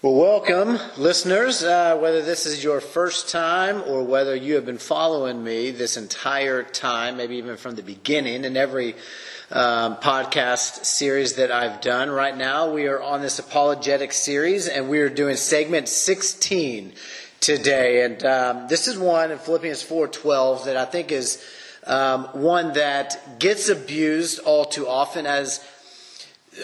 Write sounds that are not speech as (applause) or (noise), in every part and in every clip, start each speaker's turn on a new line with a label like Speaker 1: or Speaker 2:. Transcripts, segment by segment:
Speaker 1: Well, welcome, listeners. Uh, whether this is your first time or whether you have been following me this entire time, maybe even from the beginning, in every um, podcast series that I've done. Right now, we are on this apologetic series, and we are doing segment 16 today. And um, this is one in Philippians 4:12 that I think is um, one that gets abused all too often as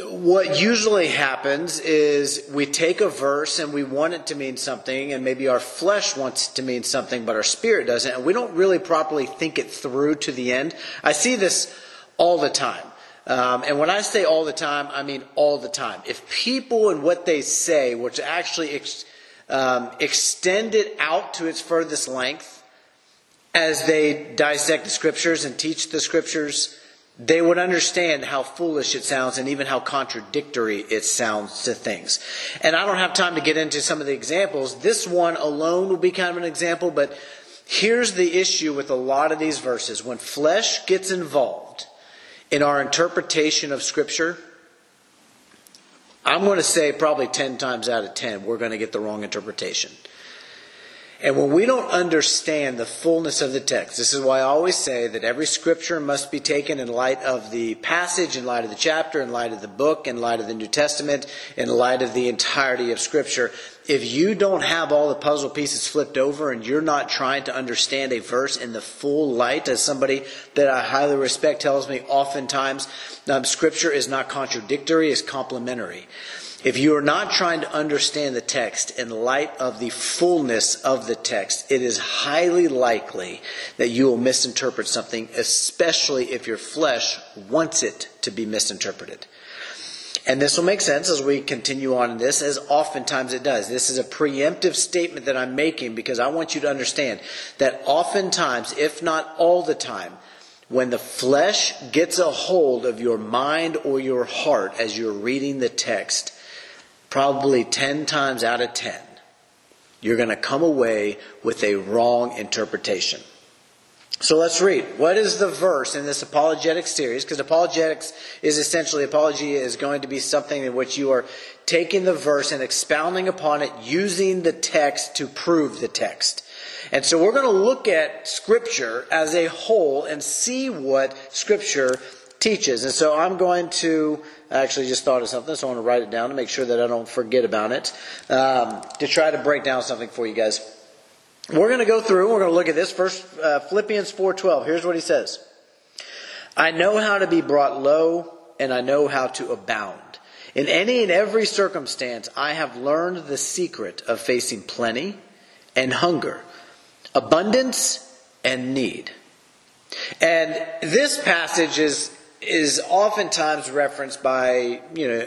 Speaker 1: what usually happens is we take a verse and we want it to mean something, and maybe our flesh wants it to mean something, but our spirit doesn't, and we don't really properly think it through to the end. I see this all the time. Um, and when I say all the time, I mean all the time. If people and what they say were to actually ex- um, extend it out to its furthest length as they dissect the scriptures and teach the scriptures, they would understand how foolish it sounds and even how contradictory it sounds to things. And I don't have time to get into some of the examples. This one alone will be kind of an example, but here's the issue with a lot of these verses. When flesh gets involved in our interpretation of Scripture, I'm going to say probably 10 times out of 10, we're going to get the wrong interpretation. And when we don't understand the fullness of the text, this is why I always say that every scripture must be taken in light of the passage, in light of the chapter, in light of the book, in light of the New Testament, in light of the entirety of scripture. If you don't have all the puzzle pieces flipped over and you're not trying to understand a verse in the full light, as somebody that I highly respect tells me oftentimes, um, scripture is not contradictory, it's complementary. If you are not trying to understand the text in light of the fullness of the text, it is highly likely that you will misinterpret something, especially if your flesh wants it to be misinterpreted. And this will make sense as we continue on in this, as oftentimes it does. This is a preemptive statement that I'm making because I want you to understand that oftentimes, if not all the time, when the flesh gets a hold of your mind or your heart as you're reading the text, probably 10 times out of 10, you're going to come away with a wrong interpretation. So let's read. What is the verse in this apologetic series? Because apologetics is essentially, apology is going to be something in which you are taking the verse and expounding upon it using the text to prove the text. And so we're going to look at Scripture as a whole and see what Scripture teaches. And so I'm going to I actually just thought of something, so I want to write it down to make sure that I don't forget about it. Um, to try to break down something for you guys. We're going to go through. We're going to look at this first. Uh, Philippians four twelve. Here's what he says: "I know how to be brought low, and I know how to abound." In any and every circumstance, I have learned the secret of facing plenty and hunger, abundance and need. And this passage is is oftentimes referenced by, you know,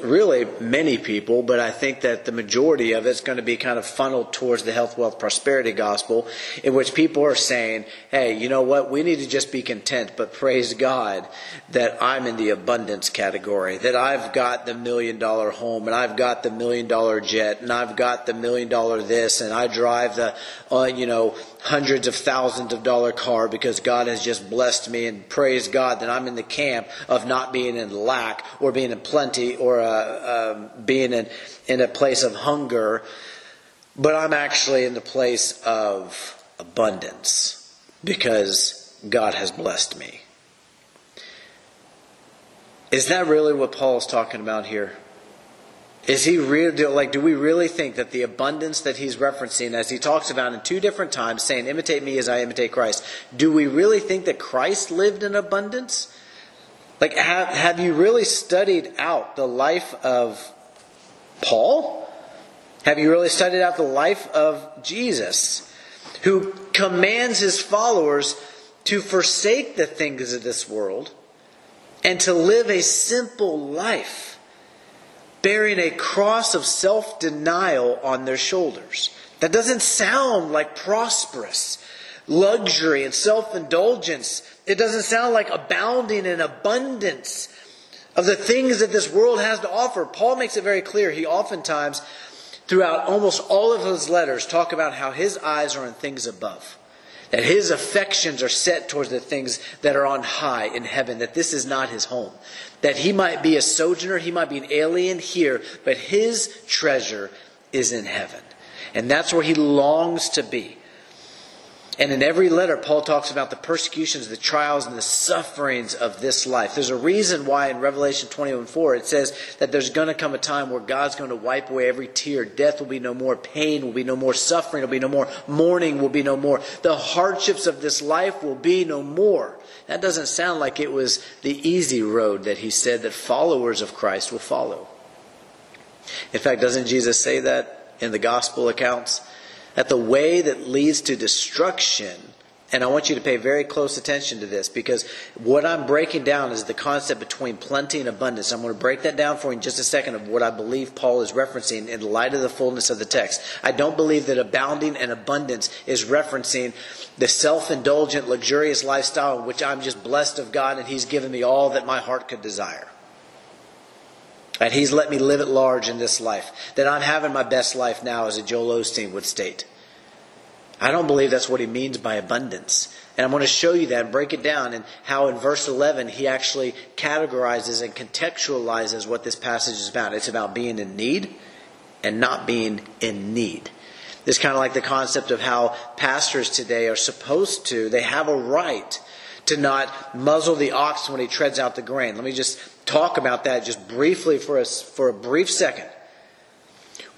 Speaker 1: really many people, but I think that the majority of it's going to be kind of funneled towards the health, wealth, prosperity gospel, in which people are saying, hey, you know what? We need to just be content, but praise God that I'm in the abundance category, that I've got the million dollar home, and I've got the million dollar jet, and I've got the million dollar this, and I drive the, uh, you know, hundreds of thousands of dollar car because God has just blessed me and praise God that I'm in the camp of not being in lack or being in plenty or uh, uh, being in, in a place of hunger, but I'm actually in the place of abundance because God has blessed me. Is that really what Paul is talking about here? Is he really like? Do we really think that the abundance that he's referencing, as he talks about in two different times, saying "imitate me as I imitate Christ"? Do we really think that Christ lived in abundance? Like, have have you really studied out the life of Paul? Have you really studied out the life of Jesus, who commands his followers to forsake the things of this world and to live a simple life? Bearing a cross of self denial on their shoulders. That doesn't sound like prosperous luxury and self indulgence. It doesn't sound like abounding in abundance of the things that this world has to offer. Paul makes it very clear. He oftentimes, throughout almost all of his letters, talk about how his eyes are on things above. That his affections are set towards the things that are on high in heaven, that this is not his home. That he might be a sojourner, he might be an alien here, but his treasure is in heaven. And that's where he longs to be. And in every letter, Paul talks about the persecutions, the trials, and the sufferings of this life. There's a reason why in Revelation 21 4 it says that there's going to come a time where God's going to wipe away every tear. Death will be no more. Pain will be no more. Suffering will be no more. Mourning will be no more. The hardships of this life will be no more. That doesn't sound like it was the easy road that he said that followers of Christ will follow. In fact, doesn't Jesus say that in the gospel accounts? That the way that leads to destruction, and I want you to pay very close attention to this because what I'm breaking down is the concept between plenty and abundance. I'm going to break that down for you in just a second of what I believe Paul is referencing in light of the fullness of the text. I don't believe that abounding and abundance is referencing the self indulgent, luxurious lifestyle in which I'm just blessed of God and He's given me all that my heart could desire. That He's let me live at large in this life. That I'm having my best life now, as a Joel Osteen would state. I don't believe that's what he means by abundance. And I'm going to show you that and break it down and how in verse 11 he actually categorizes and contextualizes what this passage is about. It's about being in need and not being in need. It's kind of like the concept of how pastors today are supposed to, they have a right to not muzzle the ox when he treads out the grain. Let me just talk about that just briefly for us for a brief second.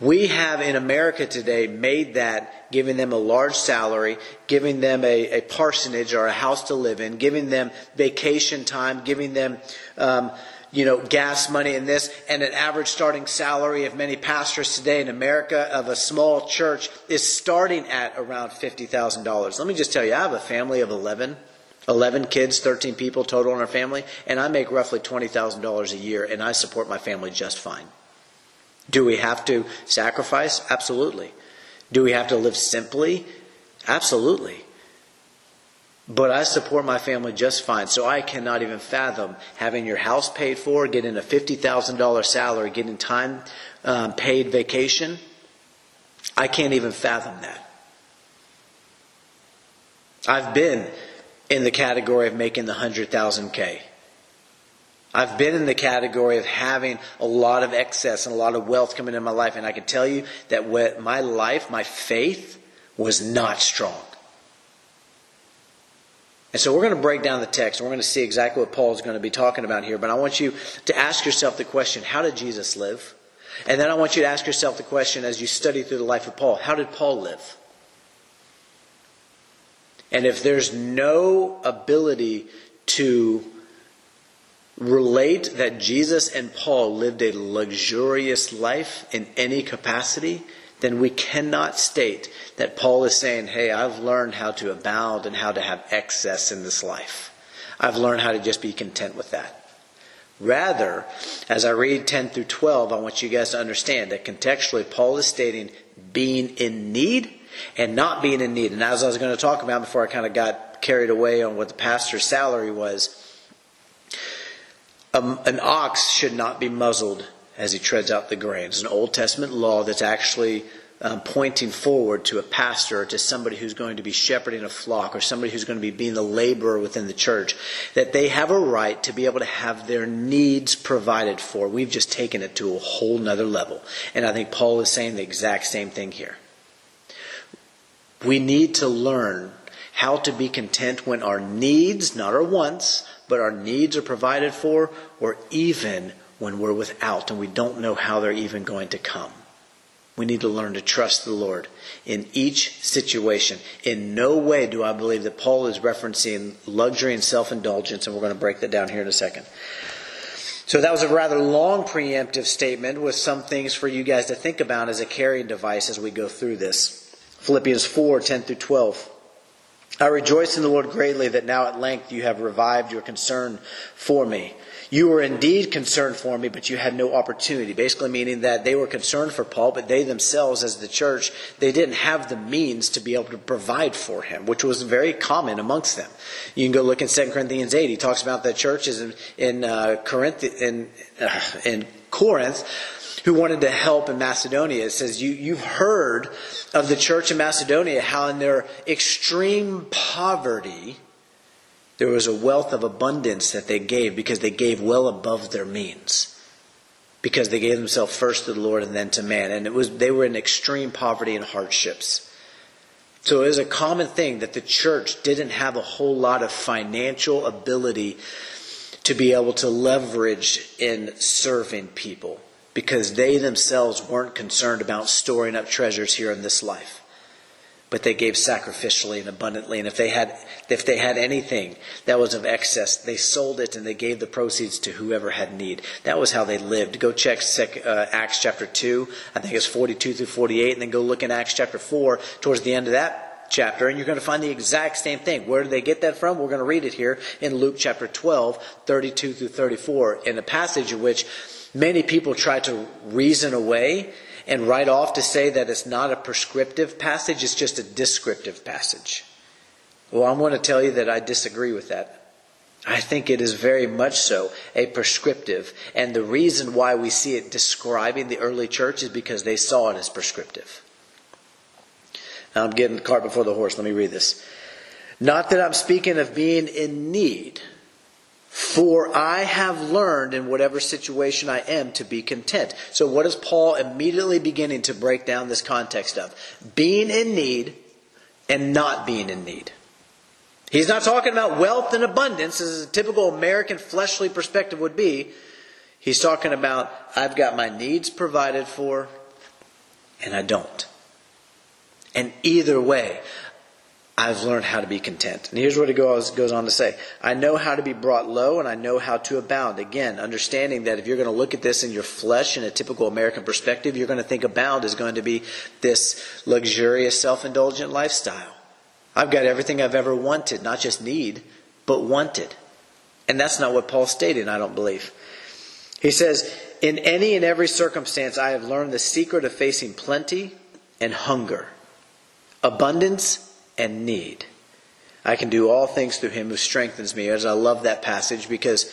Speaker 1: We have in America today made that giving them a large salary, giving them a, a parsonage or a house to live in, giving them vacation time, giving them um, you know, gas money and this, and an average starting salary of many pastors today in America of a small church is starting at around $50,000. Let me just tell you, I have a family of 11. 11 kids, 13 people total in our family, and I make roughly $20,000 a year, and I support my family just fine. Do we have to sacrifice? Absolutely. Do we have to live simply? Absolutely. But I support my family just fine, so I cannot even fathom having your house paid for, getting a $50,000 salary, getting time um, paid vacation. I can't even fathom that. I've been in the category of making the 100,000K. I've been in the category of having a lot of excess and a lot of wealth coming in my life, and I can tell you that my life, my faith, was not strong. And so we're going to break down the text. We're going to see exactly what Paul is going to be talking about here. But I want you to ask yourself the question how did Jesus live? And then I want you to ask yourself the question as you study through the life of Paul how did Paul live? And if there's no ability to relate that Jesus and Paul lived a luxurious life in any capacity, then we cannot state that Paul is saying, Hey, I've learned how to abound and how to have excess in this life. I've learned how to just be content with that. Rather, as I read 10 through 12, I want you guys to understand that contextually, Paul is stating being in need and not being in need. And as I was going to talk about before I kind of got carried away on what the pastor's salary was, um, an ox should not be muzzled as he treads out the grain. It's an Old Testament law that's actually um, pointing forward to a pastor or to somebody who's going to be shepherding a flock or somebody who's going to be being the laborer within the church, that they have a right to be able to have their needs provided for. We've just taken it to a whole nother level. And I think Paul is saying the exact same thing here. We need to learn how to be content when our needs, not our wants, but our needs are provided for, or even when we're without and we don't know how they're even going to come. We need to learn to trust the Lord in each situation. In no way do I believe that Paul is referencing luxury and self indulgence, and we're going to break that down here in a second. So that was a rather long preemptive statement with some things for you guys to think about as a carrying device as we go through this. Philippians 4 10 through 12. I rejoice in the Lord greatly that now at length you have revived your concern for me. You were indeed concerned for me, but you had no opportunity. Basically, meaning that they were concerned for Paul, but they themselves, as the church, they didn't have the means to be able to provide for him, which was very common amongst them. You can go look in 2 Corinthians 8. He talks about the churches in, in, uh, Corinth, in, uh, in Corinth who wanted to help in Macedonia. It says, you, You've heard of the church in Macedonia, how in their extreme poverty, there was a wealth of abundance that they gave because they gave well above their means. Because they gave themselves first to the Lord and then to man. And it was they were in extreme poverty and hardships. So it was a common thing that the church didn't have a whole lot of financial ability to be able to leverage in serving people because they themselves weren't concerned about storing up treasures here in this life. But they gave sacrificially and abundantly and if they had if they had anything that was of excess they sold it and they gave the proceeds to whoever had need. That was how they lived. Go check uh, acts chapter 2 i think it's 42 through 48 and then go look in acts chapter 4 towards the end of that chapter and you're going to find the exact same thing. Where did they get that from? We're going to read it here in luke chapter 12 32 through 34 in a passage in which many people try to reason away and write off to say that it's not a prescriptive passage, it's just a descriptive passage. Well, I'm going to tell you that I disagree with that. I think it is very much so a prescriptive. And the reason why we see it describing the early church is because they saw it as prescriptive. Now I'm getting the cart before the horse. Let me read this. Not that I'm speaking of being in need for I have learned in whatever situation I am to be content. So, what is Paul immediately beginning to break down this context of? Being in need and not being in need. He's not talking about wealth and abundance as a typical American fleshly perspective would be. He's talking about, I've got my needs provided for, and I don't. And either way, I've learned how to be content. And here's what it goes, goes on to say I know how to be brought low and I know how to abound. Again, understanding that if you're going to look at this in your flesh in a typical American perspective, you're going to think abound is going to be this luxurious, self indulgent lifestyle. I've got everything I've ever wanted, not just need, but wanted. And that's not what Paul stated, I don't believe. He says, In any and every circumstance, I have learned the secret of facing plenty and hunger, abundance and need. I can do all things through him who strengthens me. As I love that passage because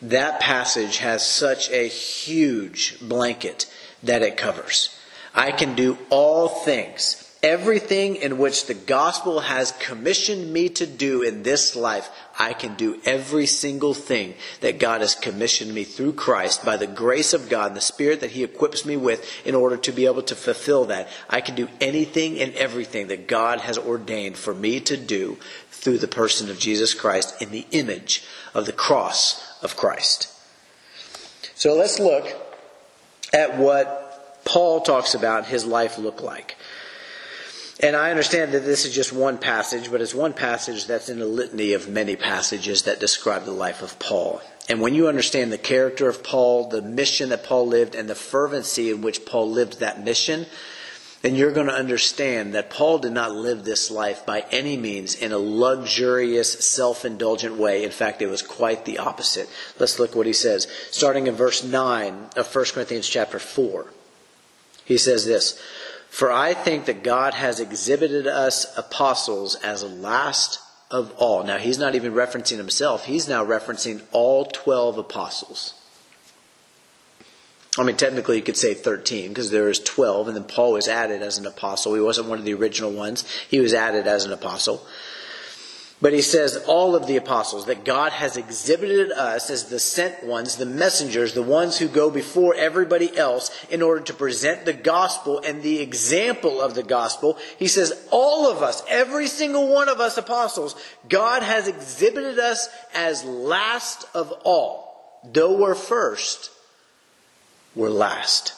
Speaker 1: that passage has such a huge blanket that it covers. I can do all things Everything in which the gospel has commissioned me to do in this life, I can do every single thing that God has commissioned me through Christ by the grace of God and the Spirit that He equips me with in order to be able to fulfill that. I can do anything and everything that God has ordained for me to do through the person of Jesus Christ in the image of the cross of Christ. So let's look at what Paul talks about his life look like. And I understand that this is just one passage, but it's one passage that's in a litany of many passages that describe the life of Paul. And when you understand the character of Paul, the mission that Paul lived, and the fervency in which Paul lived that mission, then you're going to understand that Paul did not live this life by any means in a luxurious, self indulgent way. In fact, it was quite the opposite. Let's look what he says. Starting in verse 9 of 1 Corinthians chapter 4. He says this for I think that God has exhibited us apostles as last of all. Now, he's not even referencing himself, he's now referencing all 12 apostles. I mean, technically, you could say 13 because there is 12, and then Paul was added as an apostle. He wasn't one of the original ones, he was added as an apostle. But he says, all of the apostles, that God has exhibited us as the sent ones, the messengers, the ones who go before everybody else in order to present the gospel and the example of the gospel. He says, all of us, every single one of us apostles, God has exhibited us as last of all. Though we're first, we're last.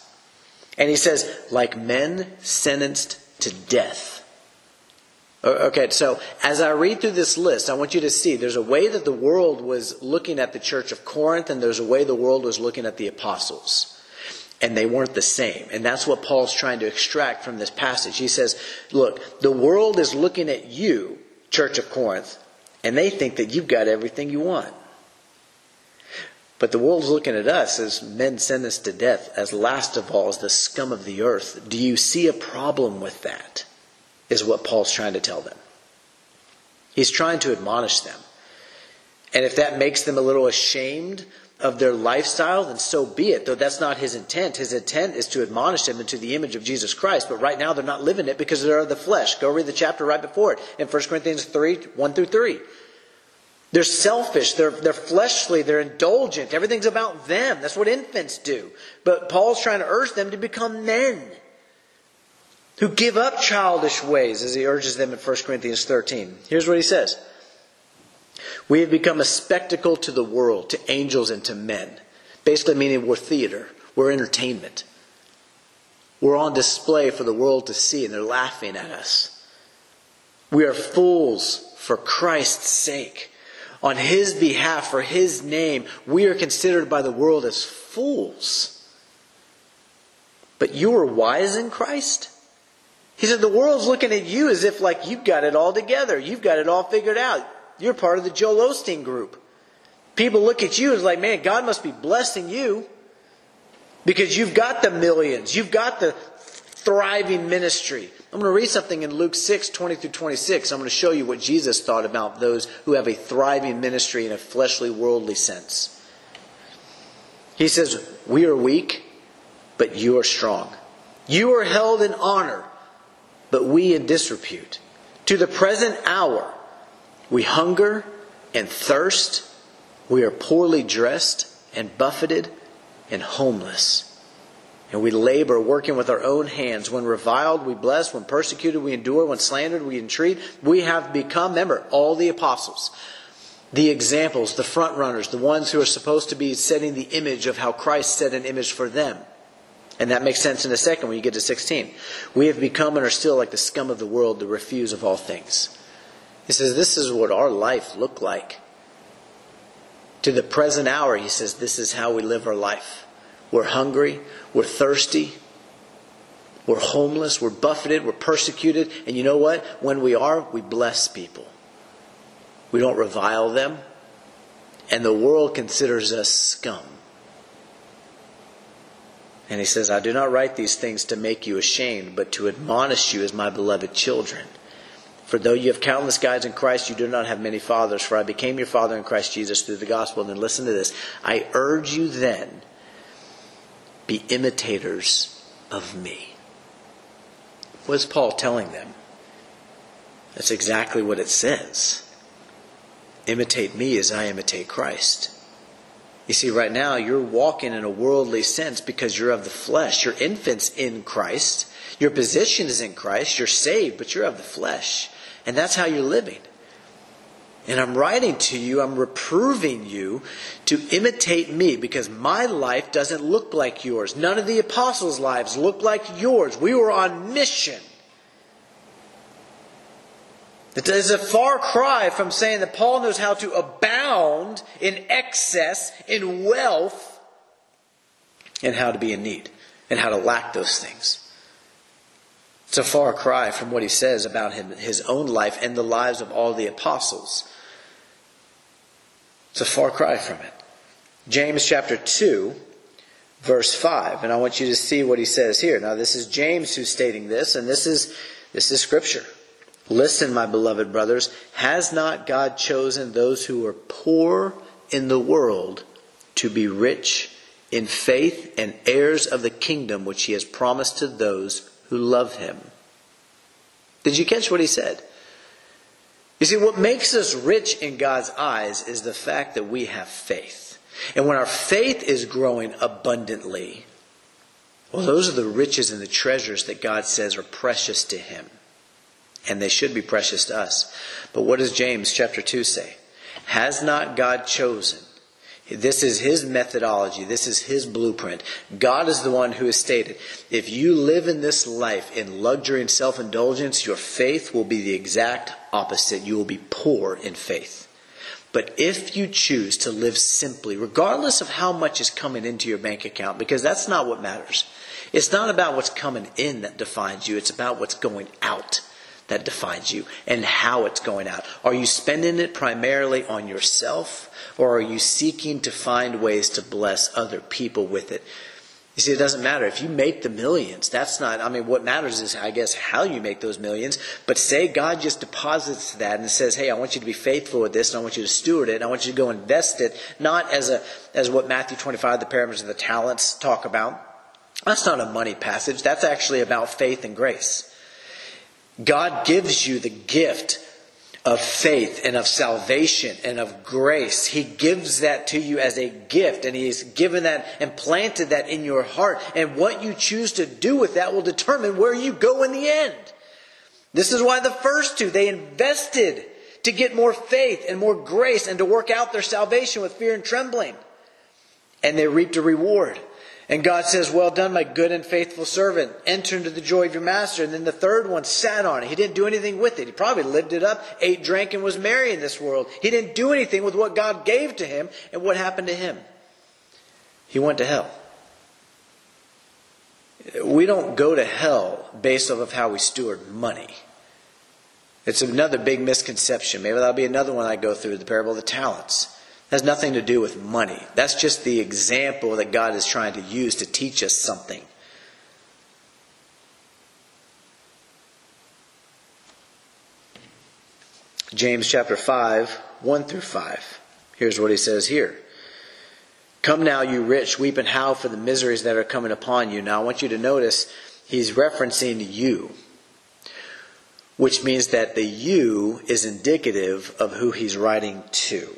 Speaker 1: And he says, like men sentenced to death Okay, so as I read through this list, I want you to see there's a way that the world was looking at the church of Corinth, and there's a way the world was looking at the apostles. And they weren't the same. And that's what Paul's trying to extract from this passage. He says, Look, the world is looking at you, church of Corinth, and they think that you've got everything you want. But the world's looking at us as men sentenced to death, as last of all, as the scum of the earth. Do you see a problem with that? Is what Paul's trying to tell them. He's trying to admonish them. And if that makes them a little ashamed of their lifestyle, then so be it. Though that's not his intent. His intent is to admonish them into the image of Jesus Christ. But right now they're not living it because they're of the flesh. Go read the chapter right before it in 1 Corinthians 3, 1 through 3. They're selfish, they're, they're fleshly, they're indulgent. Everything's about them. That's what infants do. But Paul's trying to urge them to become men who give up childish ways as he urges them in 1 Corinthians 13. Here's what he says. We have become a spectacle to the world, to angels and to men. Basically meaning we're theater, we're entertainment. We're on display for the world to see and they're laughing at us. We are fools for Christ's sake. On his behalf, for his name, we are considered by the world as fools. But you are wise in Christ? He said the world's looking at you as if like you've got it all together. You've got it all figured out. You're part of the Joel Osteen group. People look at you as like, man, God must be blessing you because you've got the millions. You've got the thriving ministry. I'm going to read something in Luke 6, 20 through 26. I'm going to show you what Jesus thought about those who have a thriving ministry in a fleshly, worldly sense. He says, We are weak, but you are strong. You are held in honor, but we in disrepute. To the present hour, we hunger and thirst. We are poorly dressed and buffeted and homeless. And we labor working with our own hands. When reviled, we bless. When persecuted, we endure. When slandered, we entreat. We have become, remember, all the apostles, the examples, the front runners, the ones who are supposed to be setting the image of how Christ set an image for them. And that makes sense in a second when you get to 16. We have become and are still like the scum of the world, the refuse of all things. He says, This is what our life looked like. To the present hour, he says, This is how we live our life. We're hungry, we're thirsty, we're homeless, we're buffeted, we're persecuted. And you know what? When we are, we bless people. We don't revile them. And the world considers us scum. And he says, I do not write these things to make you ashamed, but to admonish you as my beloved children. For though you have countless guides in Christ, you do not have many fathers, for I became your father in Christ Jesus through the gospel. And then listen to this. I urge you then, be imitators of me. What is Paul telling them? That's exactly what it says. Imitate me as I imitate Christ. You see, right now you're walking in a worldly sense because you're of the flesh. You're infants in Christ. Your position is in Christ. You're saved, but you're of the flesh. And that's how you're living. And I'm writing to you, I'm reproving you to imitate me because my life doesn't look like yours. None of the apostles' lives look like yours. We were on mission. It is a far cry from saying that Paul knows how to abound in excess, in wealth, and how to be in need, and how to lack those things. It's a far cry from what he says about him, his own life and the lives of all the apostles. It's a far cry from it. James chapter 2, verse 5. And I want you to see what he says here. Now, this is James who's stating this, and this is, this is scripture. Listen, my beloved brothers, has not God chosen those who are poor in the world to be rich in faith and heirs of the kingdom which he has promised to those who love him. Did you catch what he said? You see, what makes us rich in God's eyes is the fact that we have faith. And when our faith is growing abundantly, well, those are the riches and the treasures that God says are precious to him. And they should be precious to us. But what does James chapter 2 say? Has not God chosen this is his methodology. This is his blueprint. God is the one who has stated if you live in this life in luxury and self indulgence, your faith will be the exact opposite. You will be poor in faith. But if you choose to live simply, regardless of how much is coming into your bank account, because that's not what matters, it's not about what's coming in that defines you, it's about what's going out that defines you and how it's going out. Are you spending it primarily on yourself or are you seeking to find ways to bless other people with it? You see, it doesn't matter. If you make the millions, that's not, I mean, what matters is, I guess, how you make those millions. But say God just deposits that and says, hey, I want you to be faithful with this and I want you to steward it and I want you to go invest it, not as a, as what Matthew 25, the parables of the talents talk about. That's not a money passage. That's actually about faith and grace. God gives you the gift of faith and of salvation and of grace. He gives that to you as a gift and He's given that and planted that in your heart. And what you choose to do with that will determine where you go in the end. This is why the first two, they invested to get more faith and more grace and to work out their salvation with fear and trembling. And they reaped a reward. And God says, Well done, my good and faithful servant. Enter into the joy of your master. And then the third one sat on it. He didn't do anything with it. He probably lived it up, ate, drank, and was merry in this world. He didn't do anything with what God gave to him. And what happened to him? He went to hell. We don't go to hell based off of how we steward money. It's another big misconception. Maybe that'll be another one I go through the parable of the talents has nothing to do with money. That's just the example that God is trying to use to teach us something. James chapter 5, 1 through 5. Here's what he says here. Come now, you rich, weep and howl for the miseries that are coming upon you. Now, I want you to notice he's referencing you, which means that the you is indicative of who he's writing to.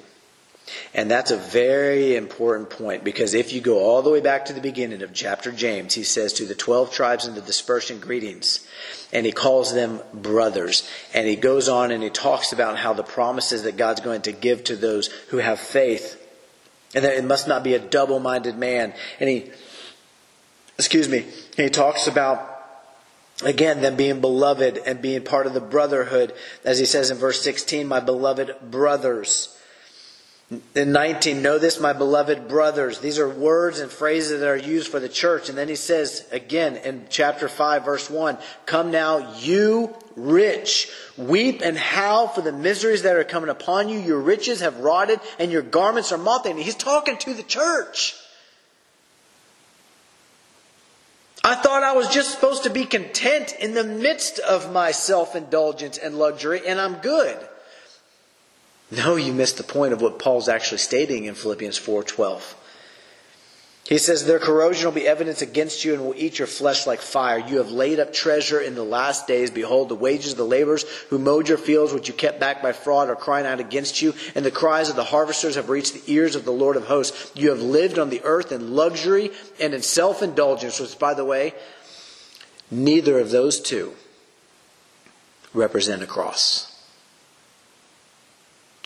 Speaker 1: And that's a very important point because if you go all the way back to the beginning of chapter James, he says to the 12 tribes in the dispersion greetings, and he calls them brothers. And he goes on and he talks about how the promises that God's going to give to those who have faith, and that it must not be a double minded man. And he, excuse me, he talks about again them being beloved and being part of the brotherhood as he says in verse 16 my beloved brothers in 19, know this, my beloved brothers. These are words and phrases that are used for the church. And then he says again in chapter 5, verse 1 Come now, you rich, weep and howl for the miseries that are coming upon you. Your riches have rotted and your garments are moth He's talking to the church. I thought I was just supposed to be content in the midst of my self indulgence and luxury, and I'm good. No, you missed the point of what Paul's actually stating in Philippians 4:12. He says, Their corrosion will be evidence against you and will eat your flesh like fire. You have laid up treasure in the last days. Behold, the wages of the laborers who mowed your fields, which you kept back by fraud, are crying out against you, and the cries of the harvesters have reached the ears of the Lord of hosts. You have lived on the earth in luxury and in self indulgence, which, by the way, neither of those two represent a cross.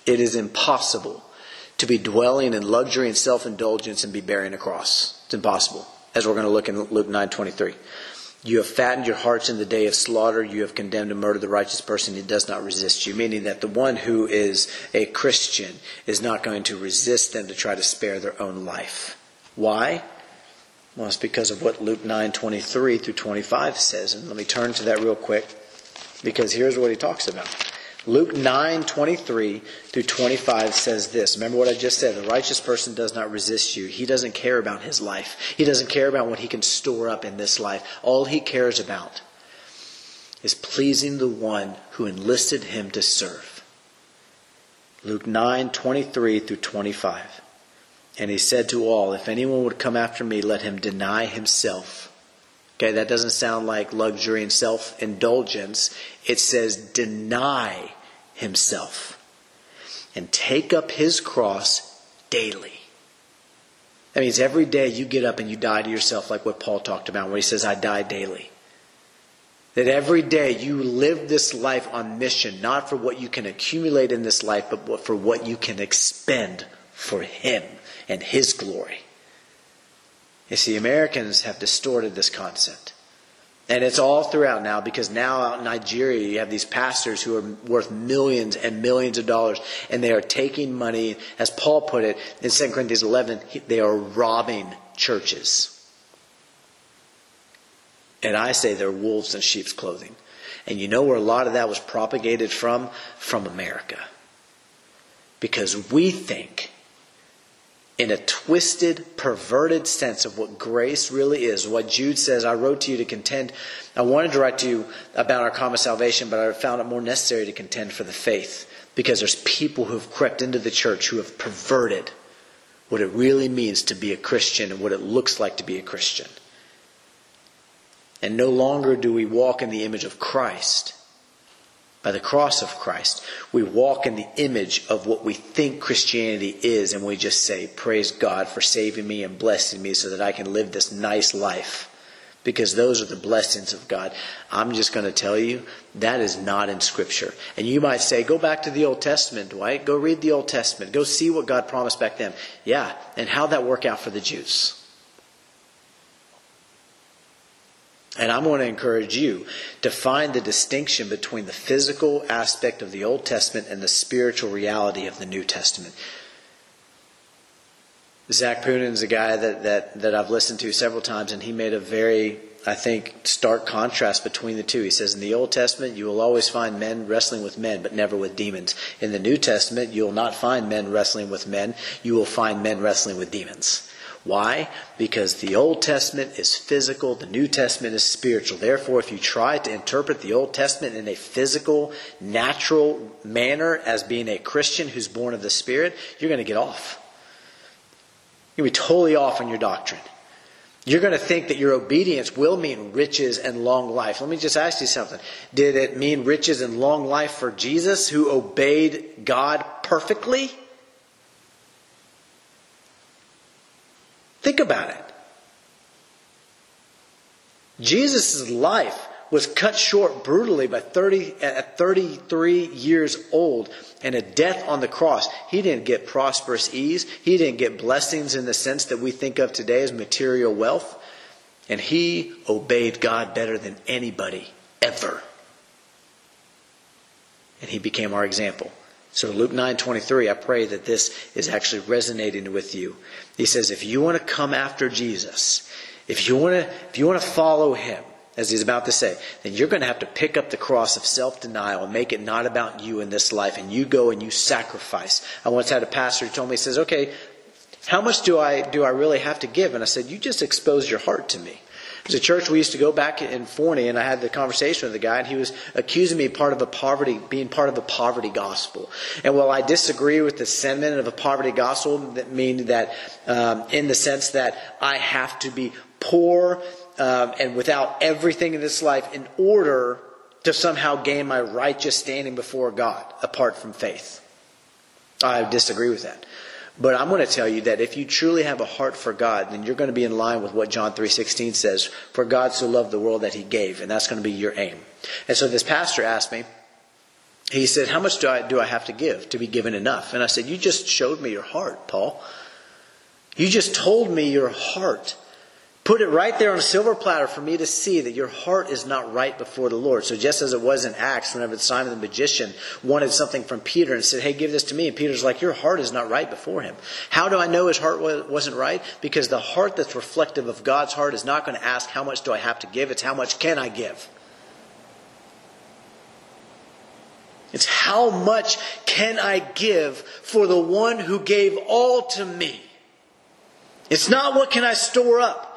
Speaker 1: It is impossible to be dwelling in luxury and self indulgence and be bearing a cross. It's impossible, as we're going to look in Luke 9 23. You have fattened your hearts in the day of slaughter. You have condemned to murder the righteous person who does not resist you. Meaning that the one who is a Christian is not going to resist them to try to spare their own life. Why? Well, it's because of what Luke 9 23 through 25 says. And let me turn to that real quick because here's what he talks about. Luke 9, 23 through 25 says this. Remember what I just said. The righteous person does not resist you. He doesn't care about his life. He doesn't care about what he can store up in this life. All he cares about is pleasing the one who enlisted him to serve. Luke 9, 23 through 25. And he said to all, If anyone would come after me, let him deny himself Okay, that doesn't sound like luxury and self indulgence. It says deny himself and take up his cross daily. That means every day you get up and you die to yourself, like what Paul talked about, where he says, I die daily. That every day you live this life on mission, not for what you can accumulate in this life, but for what you can expend for Him and His glory. You see, Americans have distorted this concept. And it's all throughout now because now out in Nigeria you have these pastors who are worth millions and millions of dollars and they are taking money, as Paul put it in 2 Corinthians 11, they are robbing churches. And I say they're wolves in sheep's clothing. And you know where a lot of that was propagated from? From America. Because we think in a twisted, perverted sense of what grace really is. What Jude says, I wrote to you to contend. I wanted to write to you about our common salvation, but I found it more necessary to contend for the faith because there's people who have crept into the church who have perverted what it really means to be a Christian and what it looks like to be a Christian. And no longer do we walk in the image of Christ by the cross of Christ, we walk in the image of what we think Christianity is, and we just say, Praise God for saving me and blessing me so that I can live this nice life. Because those are the blessings of God. I'm just going to tell you, that is not in Scripture. And you might say, Go back to the Old Testament, Dwight. Go read the Old Testament. Go see what God promised back then. Yeah, and how'd that work out for the Jews? And I'm going to encourage you to find the distinction between the physical aspect of the Old Testament and the spiritual reality of the New Testament. Zac Poonen is a guy that, that, that I've listened to several times, and he made a very, I think, stark contrast between the two. He says, In the Old Testament, you will always find men wrestling with men, but never with demons. In the New Testament, you will not find men wrestling with men, you will find men wrestling with demons. Why? Because the Old Testament is physical, the New Testament is spiritual. Therefore, if you try to interpret the Old Testament in a physical, natural manner as being a Christian who's born of the Spirit, you're going to get off. You're going to be totally off on your doctrine. You're going to think that your obedience will mean riches and long life. Let me just ask you something. Did it mean riches and long life for Jesus who obeyed God perfectly? Think about it. Jesus' life was cut short brutally by 30, at 33 years old and a death on the cross. He didn't get prosperous ease. He didn't get blessings in the sense that we think of today as material wealth. And he obeyed God better than anybody ever. And he became our example. So Luke 9:23, I pray that this is actually resonating with you. He says if you want to come after Jesus, if you want to if you want to follow him, as he's about to say, then you're going to have to pick up the cross of self-denial and make it not about you in this life and you go and you sacrifice. I once had a pastor who told me he says, "Okay, how much do I do I really have to give?" And I said, "You just expose your heart to me." There's a church we used to go back in Forney, and I had the conversation with the guy, and he was accusing me part of a poverty, being part of a poverty gospel. And while I disagree with the sentiment of a poverty gospel, that mean that um, in the sense that I have to be poor um, and without everything in this life in order to somehow gain my righteous standing before God apart from faith. I disagree with that. But I'm going to tell you that if you truly have a heart for God, then you're going to be in line with what John 3:16 says, "For God so loved the world that he gave," and that's going to be your aim. And so this pastor asked me, he said, "How much do I do I have to give to be given enough?" And I said, "You just showed me your heart, Paul. You just told me your heart." Put it right there on a silver platter for me to see that your heart is not right before the Lord. So just as it was in Acts, whenever Simon the magician wanted something from Peter and said, hey, give this to me. And Peter's like, your heart is not right before him. How do I know his heart wasn't right? Because the heart that's reflective of God's heart is not going to ask, how much do I have to give? It's how much can I give? It's how much can I give for the one who gave all to me? It's not what can I store up.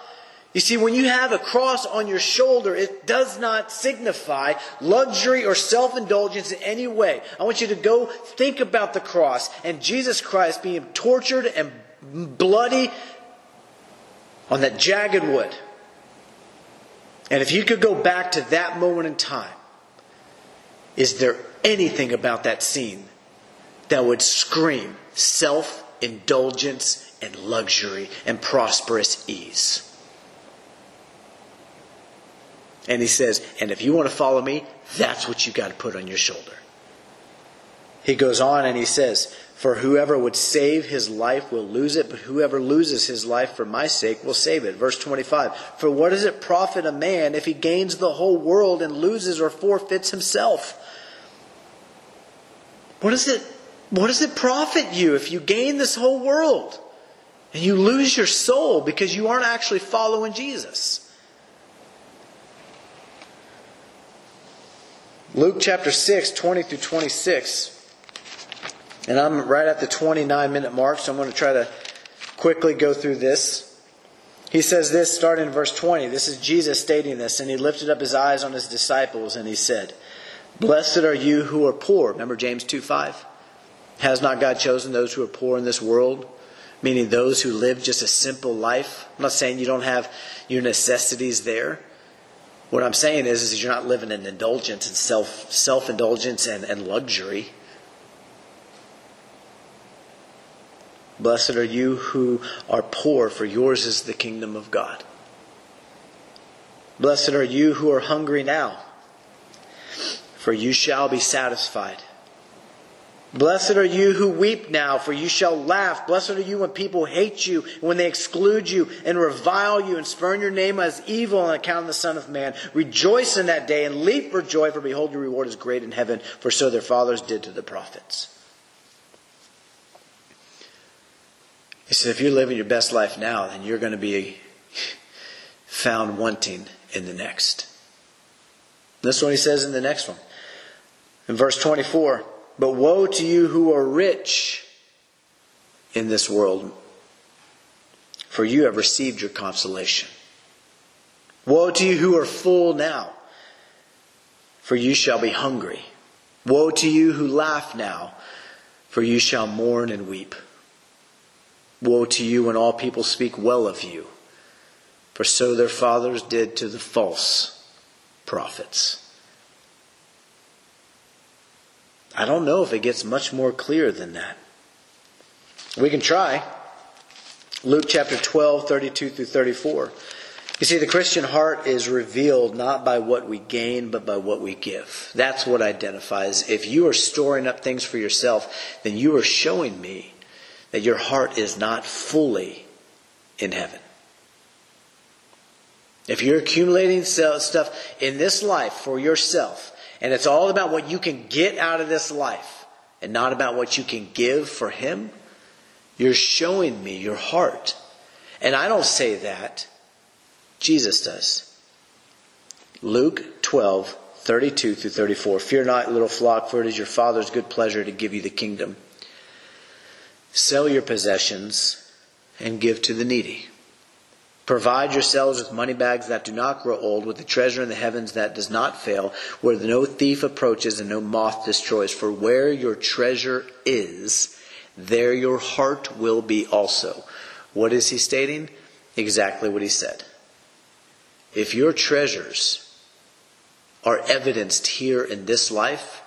Speaker 1: You see, when you have a cross on your shoulder, it does not signify luxury or self indulgence in any way. I want you to go think about the cross and Jesus Christ being tortured and bloody on that jagged wood. And if you could go back to that moment in time, is there anything about that scene that would scream self indulgence and luxury and prosperous ease? And he says, and if you want to follow me, that's what you got to put on your shoulder. He goes on and he says, For whoever would save his life will lose it, but whoever loses his life for my sake will save it. Verse 25 For what does it profit a man if he gains the whole world and loses or forfeits himself? What does it, what does it profit you if you gain this whole world and you lose your soul because you aren't actually following Jesus? Luke chapter 6, 20 through 26. And I'm right at the 29 minute mark, so I'm going to try to quickly go through this. He says this starting in verse 20. This is Jesus stating this, and he lifted up his eyes on his disciples and he said, Blessed are you who are poor. Remember James 2 5? Has not God chosen those who are poor in this world? Meaning those who live just a simple life. I'm not saying you don't have your necessities there. What I'm saying is, is you're not living in indulgence and self self indulgence and, and luxury. Blessed are you who are poor, for yours is the kingdom of God. Blessed are you who are hungry now, for you shall be satisfied. Blessed are you who weep now, for you shall laugh. Blessed are you when people hate you, when they exclude you and revile you and spurn your name as evil on account of the Son of Man. Rejoice in that day and leap for joy, for behold, your reward is great in heaven, for so their fathers did to the prophets. He said, if you're living your best life now, then you're going to be found wanting in the next. This is what he says in the next one. In verse 24, but woe to you who are rich in this world, for you have received your consolation. Woe to you who are full now, for you shall be hungry. Woe to you who laugh now, for you shall mourn and weep. Woe to you when all people speak well of you, for so their fathers did to the false prophets. I don't know if it gets much more clear than that. We can try. Luke chapter 12, 32 through 34. You see, the Christian heart is revealed not by what we gain, but by what we give. That's what identifies. If you are storing up things for yourself, then you are showing me that your heart is not fully in heaven. If you're accumulating stuff in this life for yourself, and it's all about what you can get out of this life and not about what you can give for Him, you're showing me your heart. And I don't say that, Jesus does. Luke 12, 32 through 34. Fear not, little flock, for it is your Father's good pleasure to give you the kingdom. Sell your possessions and give to the needy. Provide yourselves with money bags that do not grow old, with the treasure in the heavens that does not fail, where no thief approaches and no moth destroys. For where your treasure is, there your heart will be also. What is he stating? Exactly what he said. If your treasures are evidenced here in this life,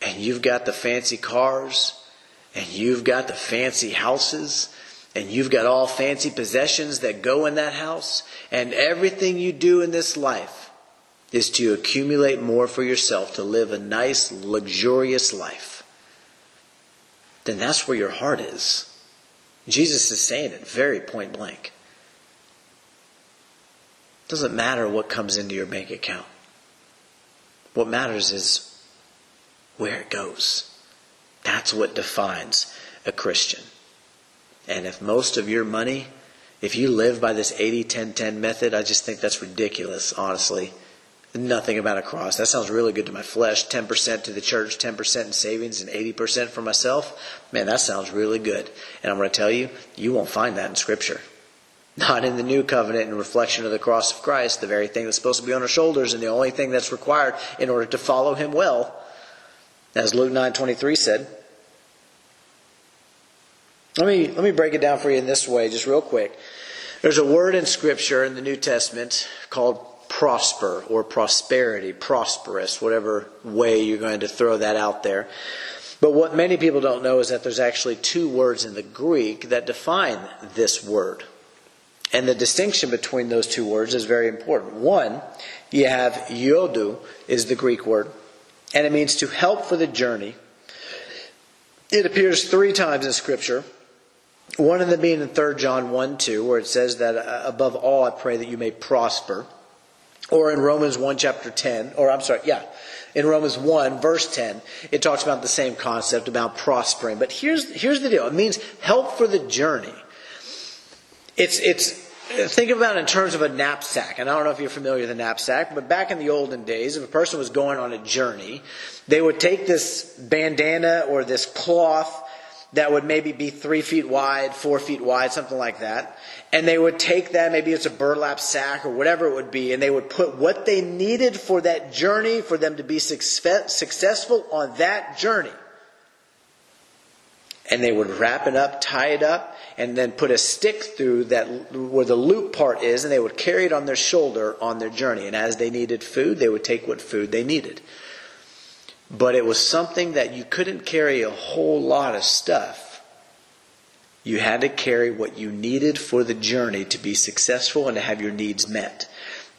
Speaker 1: and you've got the fancy cars, and you've got the fancy houses, and you've got all fancy possessions that go in that house, and everything you do in this life is to accumulate more for yourself, to live a nice, luxurious life, then that's where your heart is. Jesus is saying it very point blank. It doesn't matter what comes into your bank account. What matters is where it goes. That's what defines a Christian. And if most of your money, if you live by this 80 10 10 method, I just think that's ridiculous, honestly. Nothing about a cross. That sounds really good to my flesh. 10% to the church, 10% in savings, and 80% for myself. Man, that sounds really good. And I'm going to tell you, you won't find that in Scripture. Not in the new covenant and reflection of the cross of Christ, the very thing that's supposed to be on our shoulders and the only thing that's required in order to follow him well. As Luke 9:23 said, let me, let me break it down for you in this way, just real quick. There's a word in Scripture in the New Testament called prosper or prosperity, prosperous, whatever way you're going to throw that out there. But what many people don't know is that there's actually two words in the Greek that define this word. And the distinction between those two words is very important. One, you have yodu is the Greek word, and it means to help for the journey. It appears three times in Scripture. One of them being in 3 John 1 2, where it says that uh, above all I pray that you may prosper. Or in Romans 1 chapter 10, or I'm sorry, yeah, in Romans 1 verse 10, it talks about the same concept about prospering. But here's, here's the deal. It means help for the journey. It's, it's, think about it in terms of a knapsack. And I don't know if you're familiar with a knapsack, but back in the olden days, if a person was going on a journey, they would take this bandana or this cloth that would maybe be three feet wide, four feet wide, something like that. And they would take that, maybe it's a burlap sack or whatever it would be, and they would put what they needed for that journey, for them to be successful on that journey. And they would wrap it up, tie it up, and then put a stick through that where the loop part is, and they would carry it on their shoulder on their journey. And as they needed food, they would take what food they needed. But it was something that you couldn't carry a whole lot of stuff. You had to carry what you needed for the journey to be successful and to have your needs met.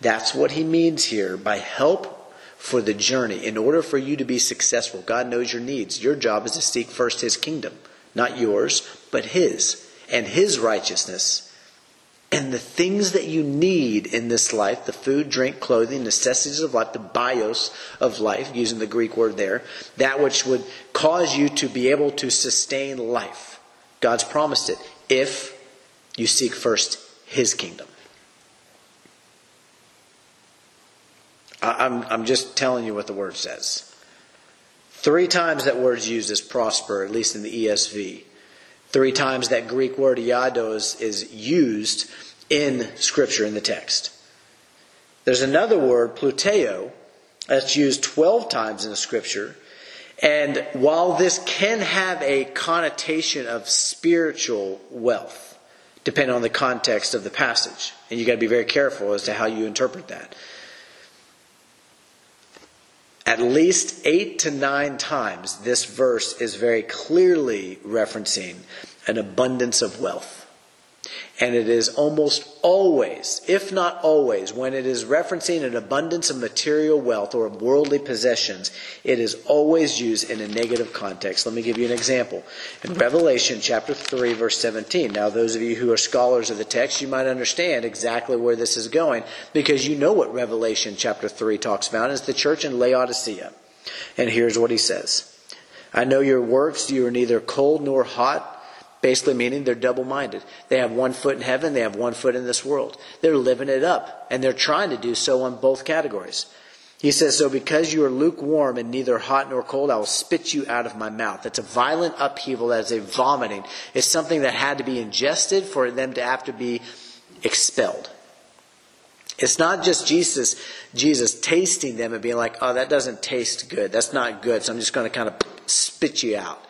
Speaker 1: That's what he means here by help for the journey. In order for you to be successful, God knows your needs. Your job is to seek first his kingdom, not yours, but his, and his righteousness and the things that you need in this life the food, drink, clothing, necessities of life, the bios of life, using the Greek word there that which would cause you to be able to sustain life. God's promised it if you seek first His kingdom. I'm, I'm just telling you what the word says. Three times that word's used as prosper, at least in the ESV. Three times that Greek word iados is used in Scripture, in the text. There's another word, pluteo, that's used 12 times in the Scripture. And while this can have a connotation of spiritual wealth, depending on the context of the passage, and you've got to be very careful as to how you interpret that. At least eight to nine times, this verse is very clearly referencing an abundance of wealth. And it is almost always, if not always, when it is referencing an abundance of material wealth or of worldly possessions, it is always used in a negative context. Let me give you an example. In Revelation chapter 3, verse 17. Now, those of you who are scholars of the text, you might understand exactly where this is going because you know what Revelation chapter 3 talks about. is the church in Laodicea. And here's what he says. I know your works. You are neither cold nor hot. Basically, meaning they're double minded. They have one foot in heaven, they have one foot in this world. They're living it up, and they're trying to do so on both categories. He says, So because you are lukewarm and neither hot nor cold, I will spit you out of my mouth. That's a violent upheaval, that's a vomiting. It's something that had to be ingested for them to have to be expelled. It's not just Jesus, Jesus tasting them and being like, oh, that doesn't taste good. That's not good. So I'm just going to kind of spit you out.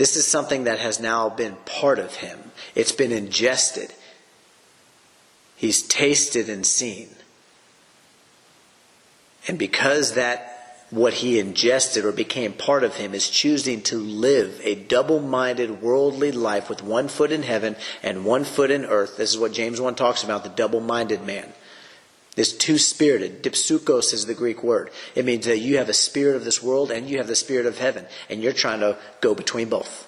Speaker 1: This is something that has now been part of him. It's been ingested. He's tasted and seen. And because that what he ingested or became part of him is choosing to live a double-minded worldly life with one foot in heaven and one foot in earth. This is what James 1 talks about, the double-minded man is two spirited. Dipsukos is the Greek word. It means that you have a spirit of this world and you have the spirit of heaven, and you're trying to go between both.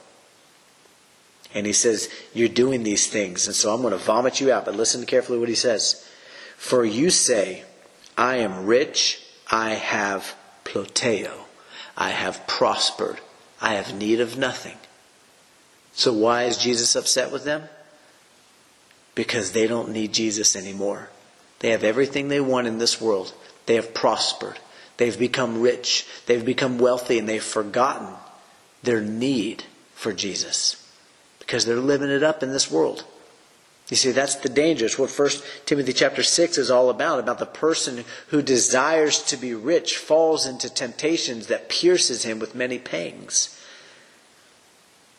Speaker 1: And he says, You're doing these things, and so I'm going to vomit you out. But listen carefully what he says. For you say, I am rich, I have pluteo, I have prospered, I have need of nothing. So why is Jesus upset with them? Because they don't need Jesus anymore. They have everything they want in this world. They have prospered. They've become rich. They've become wealthy and they've forgotten their need for Jesus because they're living it up in this world. You see, that's the danger. It's what First Timothy chapter 6 is all about, about the person who desires to be rich falls into temptations that pierces him with many pangs.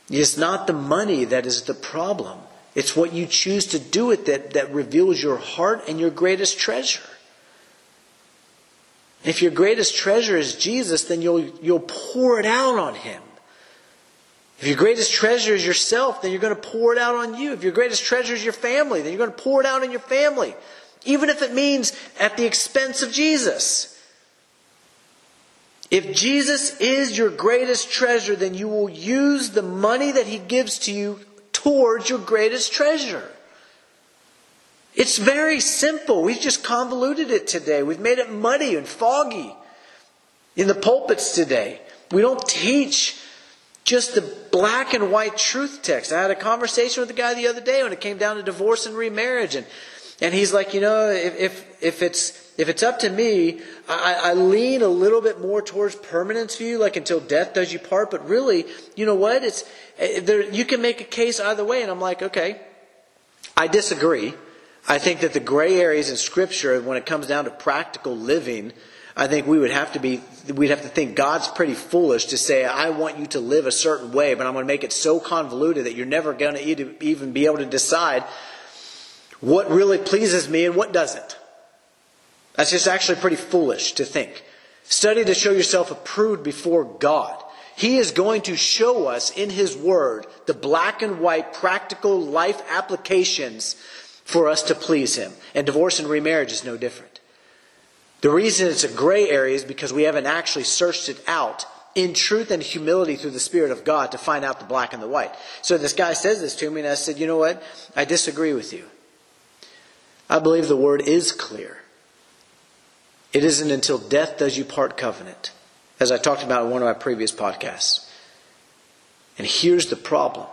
Speaker 1: It's not the money that is the problem. It's what you choose to do with it that reveals your heart and your greatest treasure. If your greatest treasure is Jesus, then you'll, you'll pour it out on Him. If your greatest treasure is yourself, then you're going to pour it out on you. If your greatest treasure is your family, then you're going to pour it out on your family. Even if it means at the expense of Jesus. If Jesus is your greatest treasure, then you will use the money that He gives to you towards your greatest treasure. It's very simple. We've just convoluted it today. We've made it muddy and foggy in the pulpits today. We don't teach just the black and white truth text. I had a conversation with a guy the other day when it came down to divorce and remarriage, and And he's like, you know, if, if, if it's, if it's up to me, I, I lean a little bit more towards permanence view, like until death does you part. But really, you know what? It's eh, there. You can make a case either way, and I'm like, okay, I disagree. I think that the gray areas in Scripture, when it comes down to practical living, I think we would have to be, we'd have to think God's pretty foolish to say, I want you to live a certain way, but I'm going to make it so convoluted that you're never going to even be able to decide what really pleases me and what doesn't. That's just actually pretty foolish to think. Study to show yourself approved before God. He is going to show us in His Word the black and white practical life applications for us to please Him. And divorce and remarriage is no different. The reason it's a gray area is because we haven't actually searched it out in truth and humility through the Spirit of God to find out the black and the white. So this guy says this to me, and I said, You know what? I disagree with you. I believe the Word is clear. It isn't until death does you part covenant, as I talked about in one of my previous podcasts. And here's the problem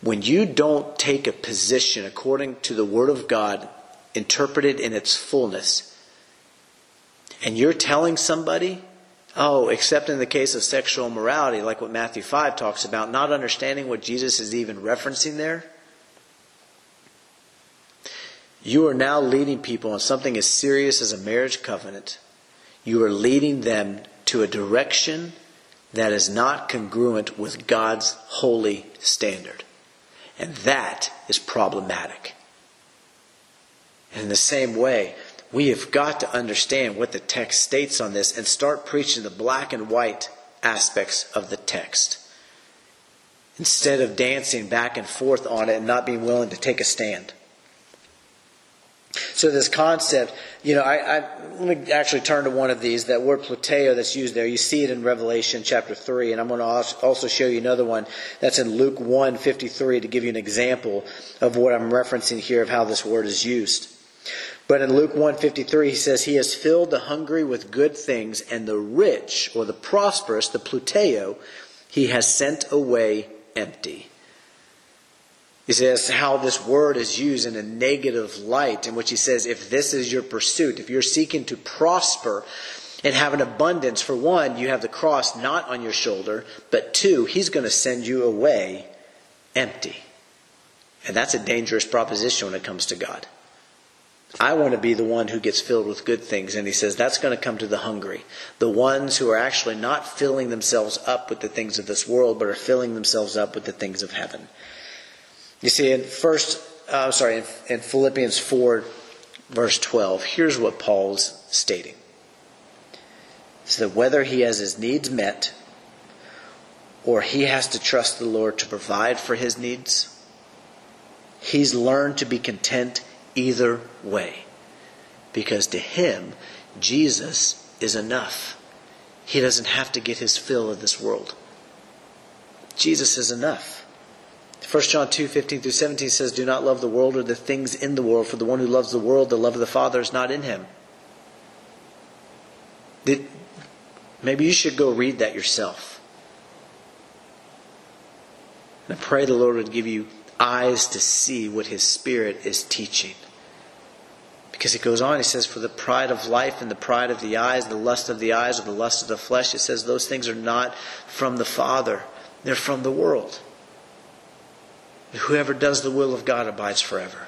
Speaker 1: when you don't take a position according to the Word of God, interpreted in its fullness, and you're telling somebody, oh, except in the case of sexual immorality, like what Matthew 5 talks about, not understanding what Jesus is even referencing there, you are now leading people on something as serious as a marriage covenant. You are leading them to a direction that is not congruent with God's holy standard. And that is problematic. And in the same way, we have got to understand what the text states on this and start preaching the black and white aspects of the text instead of dancing back and forth on it and not being willing to take a stand. So this concept, you know, I, I, let me actually turn to one of these. That word pluteo that's used there, you see it in Revelation chapter three, and I'm going to also show you another one that's in Luke 1:53 to give you an example of what I'm referencing here of how this word is used. But in Luke 1:53 he says he has filled the hungry with good things and the rich or the prosperous, the pluteo, he has sent away empty. He says how this word is used in a negative light, in which he says, if this is your pursuit, if you're seeking to prosper and have an abundance, for one, you have the cross not on your shoulder, but two, he's going to send you away empty. And that's a dangerous proposition when it comes to God. I want to be the one who gets filled with good things. And he says that's going to come to the hungry. The ones who are actually not filling themselves up with the things of this world, but are filling themselves up with the things of heaven. You see, in first, uh, sorry, in, in Philippians 4, verse 12, here's what Paul's stating. So that whether he has his needs met or he has to trust the Lord to provide for his needs, he's learned to be content either way. Because to him, Jesus is enough. He doesn't have to get his fill of this world. Jesus is enough. 1 John 2, 15 through 17 says, Do not love the world or the things in the world, for the one who loves the world, the love of the Father is not in him. maybe you should go read that yourself. And I pray the Lord would give you eyes to see what His Spirit is teaching. Because it goes on, he says, For the pride of life and the pride of the eyes, the lust of the eyes, or the lust of the flesh, it says those things are not from the Father, they're from the world. Whoever does the will of God abides forever.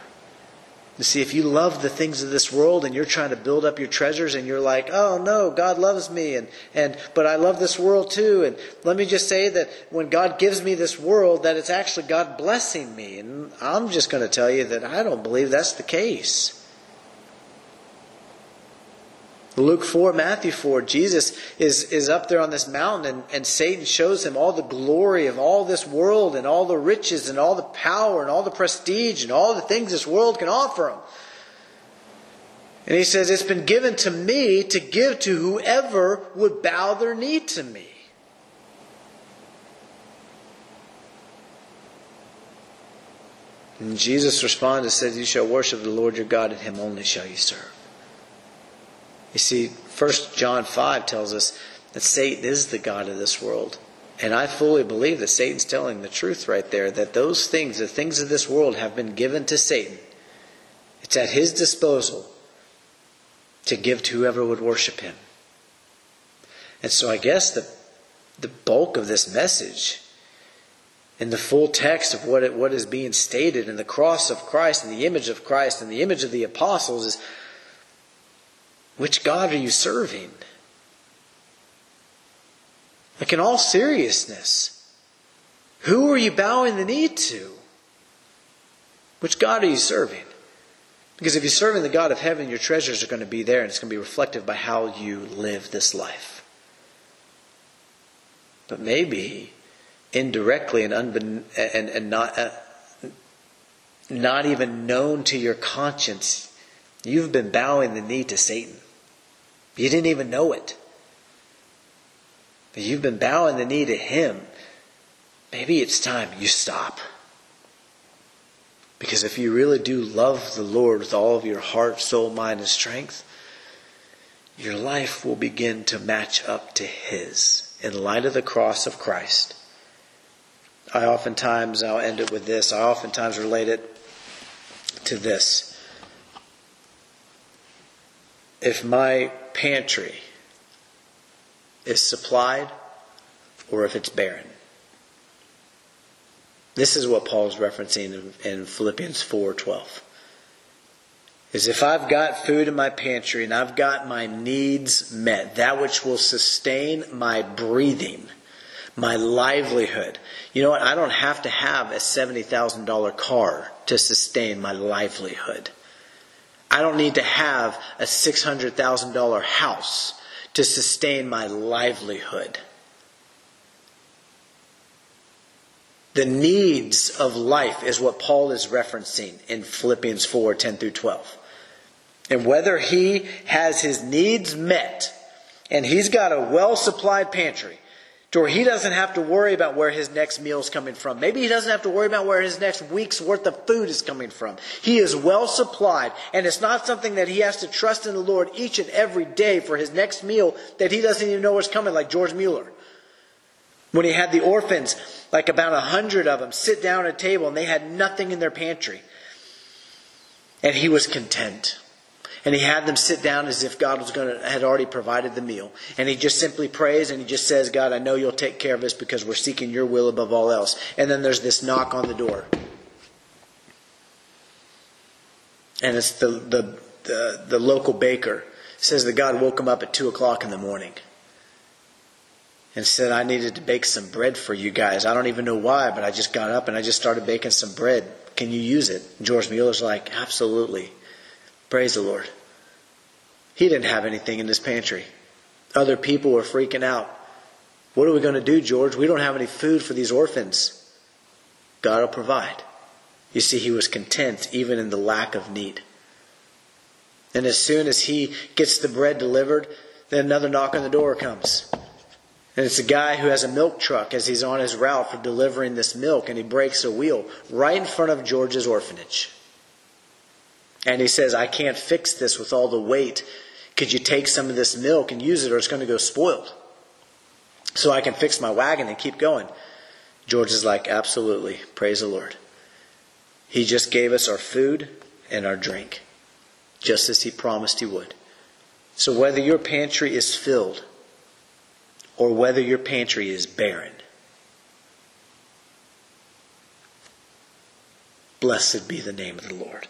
Speaker 1: You see, if you love the things of this world and you're trying to build up your treasures and you're like, oh no, God loves me and, and but I love this world too. And let me just say that when God gives me this world, that it's actually God blessing me. And I'm just going to tell you that I don't believe that's the case. Luke 4, Matthew 4, Jesus is, is up there on this mountain, and, and Satan shows him all the glory of all this world, and all the riches, and all the power, and all the prestige, and all the things this world can offer him. And he says, It's been given to me to give to whoever would bow their knee to me. And Jesus responded and said, You shall worship the Lord your God, and him only shall you serve. You see, First John 5 tells us that Satan is the God of this world. And I fully believe that Satan's telling the truth right there that those things, the things of this world, have been given to Satan It's at his disposal to give to whoever would worship him. And so I guess the, the bulk of this message in the full text of what, it, what is being stated in the cross of Christ and the image of Christ and the image of the apostles is which God are you serving? Like, in all seriousness, who are you bowing the knee to? Which God are you serving? Because if you're serving the God of heaven, your treasures are going to be there and it's going to be reflective by how you live this life. But maybe indirectly and, and, and not, uh, not even known to your conscience, you've been bowing the knee to Satan. You didn't even know it. But you've been bowing the knee to him. Maybe it's time you stop. Because if you really do love the Lord with all of your heart, soul, mind, and strength, your life will begin to match up to His in light of the cross of Christ. I oftentimes, I'll end it with this, I oftentimes relate it to this. If my pantry is supplied or if it's barren, this is what Paul is referencing in, Philippians 4:12. Is if I've got food in my pantry and I've got my needs met, that which will sustain my breathing, my livelihood. You know what? I don't have to have a $70,000 car to sustain my livelihood. I don't need to have a $600,000 house to sustain my livelihood. The needs of life is what Paul is referencing in Philippians 4 10 through 12. And whether he has his needs met and he's got a well supplied pantry to where he doesn't have to worry about where his next meal is coming from. Maybe he doesn't have to worry about where his next week's worth of food is coming from. He is well supplied, and it's not something that he has to trust in the Lord each and every day for his next meal that he doesn't even know what's coming, like George Mueller. When he had the orphans, like about a hundred of them, sit down at a table and they had nothing in their pantry. And he was content. And he had them sit down as if God was going to, had already provided the meal. And he just simply prays and he just says, God, I know you'll take care of us because we're seeking your will above all else. And then there's this knock on the door. And it's the, the, the, the local baker. Says that God woke him up at two o'clock in the morning and said, I needed to bake some bread for you guys. I don't even know why, but I just got up and I just started baking some bread. Can you use it? George Mueller's like, Absolutely. Praise the Lord. He didn't have anything in his pantry. Other people were freaking out. What are we going to do, George? We don't have any food for these orphans. God will provide. You see, he was content even in the lack of need. And as soon as he gets the bread delivered, then another knock on the door comes. And it's a guy who has a milk truck as he's on his route for delivering this milk, and he breaks a wheel right in front of George's orphanage. And he says, I can't fix this with all the weight. Could you take some of this milk and use it, or it's going to go spoiled? So I can fix my wagon and keep going. George is like, Absolutely. Praise the Lord. He just gave us our food and our drink, just as he promised he would. So whether your pantry is filled, or whether your pantry is barren. Blessed be the name of the Lord.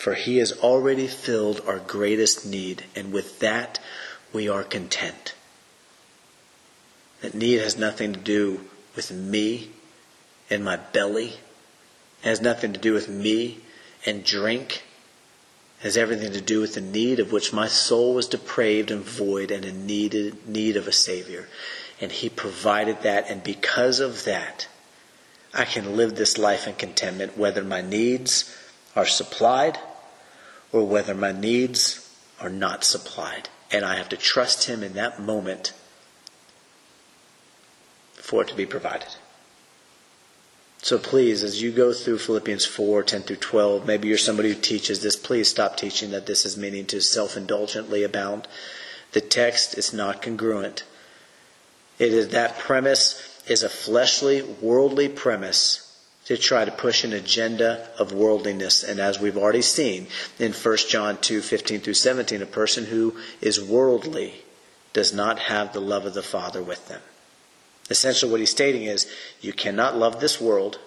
Speaker 1: For he has already filled our greatest need, and with that we are content. That need has nothing to do with me and my belly. It has nothing to do with me and drink it has everything to do with the need of which my soul was depraved and void and in need, need of a Savior. And He provided that, and because of that, I can live this life in contentment, whether my needs are supplied or whether my needs are not supplied. And I have to trust Him in that moment for it to be provided. So please, as you go through Philippians 4, 10 through 12, maybe you're somebody who teaches this, please stop teaching that this is meaning to self-indulgently abound. The text is not congruent. It is that premise is a fleshly, worldly premise to try to push an agenda of worldliness. And as we've already seen in 1 John 2 15 through 17, a person who is worldly does not have the love of the Father with them. Essentially, what he's stating is you cannot love this world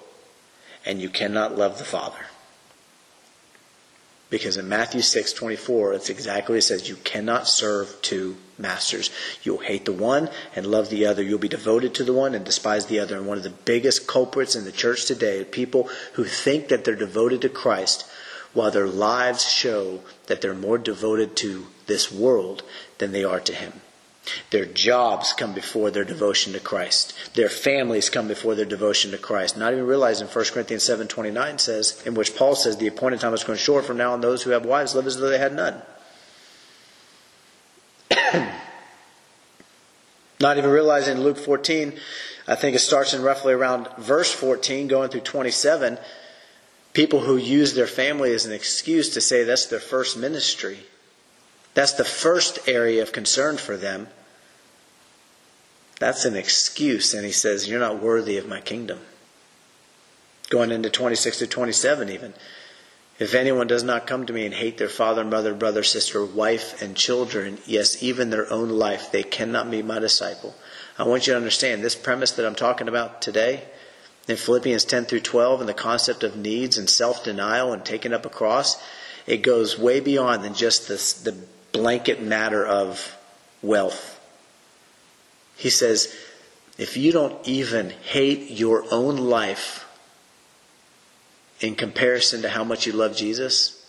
Speaker 1: and you cannot love the Father. Because in Matthew 6 24, it's exactly it says you cannot serve two masters. You'll hate the one and love the other. You'll be devoted to the one and despise the other. And one of the biggest culprits in the church today are people who think that they're devoted to Christ while their lives show that they're more devoted to this world than they are to Him. Their jobs come before their devotion to Christ. Their families come before their devotion to Christ. Not even realizing 1 Corinthians 7.29 says, in which Paul says, the appointed time is going short from now on those who have wives live as though they had none. (clears throat) Not even realizing Luke 14, I think it starts in roughly around verse 14, going through 27, people who use their family as an excuse to say that's their first ministry. That's the first area of concern for them. That's an excuse. And he says, You're not worthy of my kingdom. Going into 26 to 27, even. If anyone does not come to me and hate their father, mother, brother, sister, wife, and children, yes, even their own life, they cannot be my disciple. I want you to understand this premise that I'm talking about today in Philippians 10 through 12 and the concept of needs and self denial and taking up a cross, it goes way beyond than just this, the blanket matter of wealth. He says, if you don't even hate your own life in comparison to how much you love Jesus,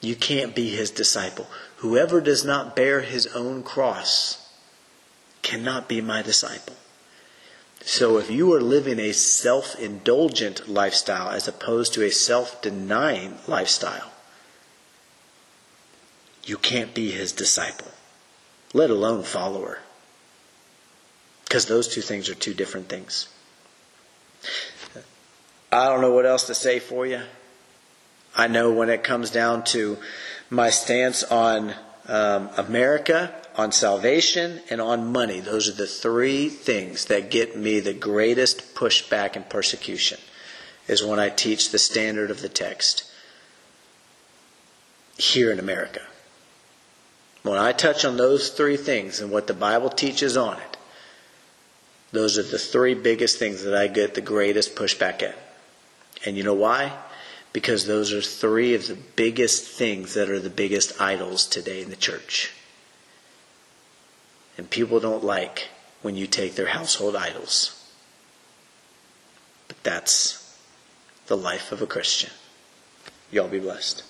Speaker 1: you can't be his disciple. Whoever does not bear his own cross cannot be my disciple. So if you are living a self indulgent lifestyle as opposed to a self denying lifestyle, you can't be his disciple, let alone follower. Because those two things are two different things. I don't know what else to say for you. I know when it comes down to my stance on um, America, on salvation, and on money, those are the three things that get me the greatest pushback and persecution, is when I teach the standard of the text here in America. When I touch on those three things and what the Bible teaches on it, those are the three biggest things that I get the greatest pushback at. And you know why? Because those are three of the biggest things that are the biggest idols today in the church. And people don't like when you take their household idols. But that's the life of a Christian. Y'all be blessed.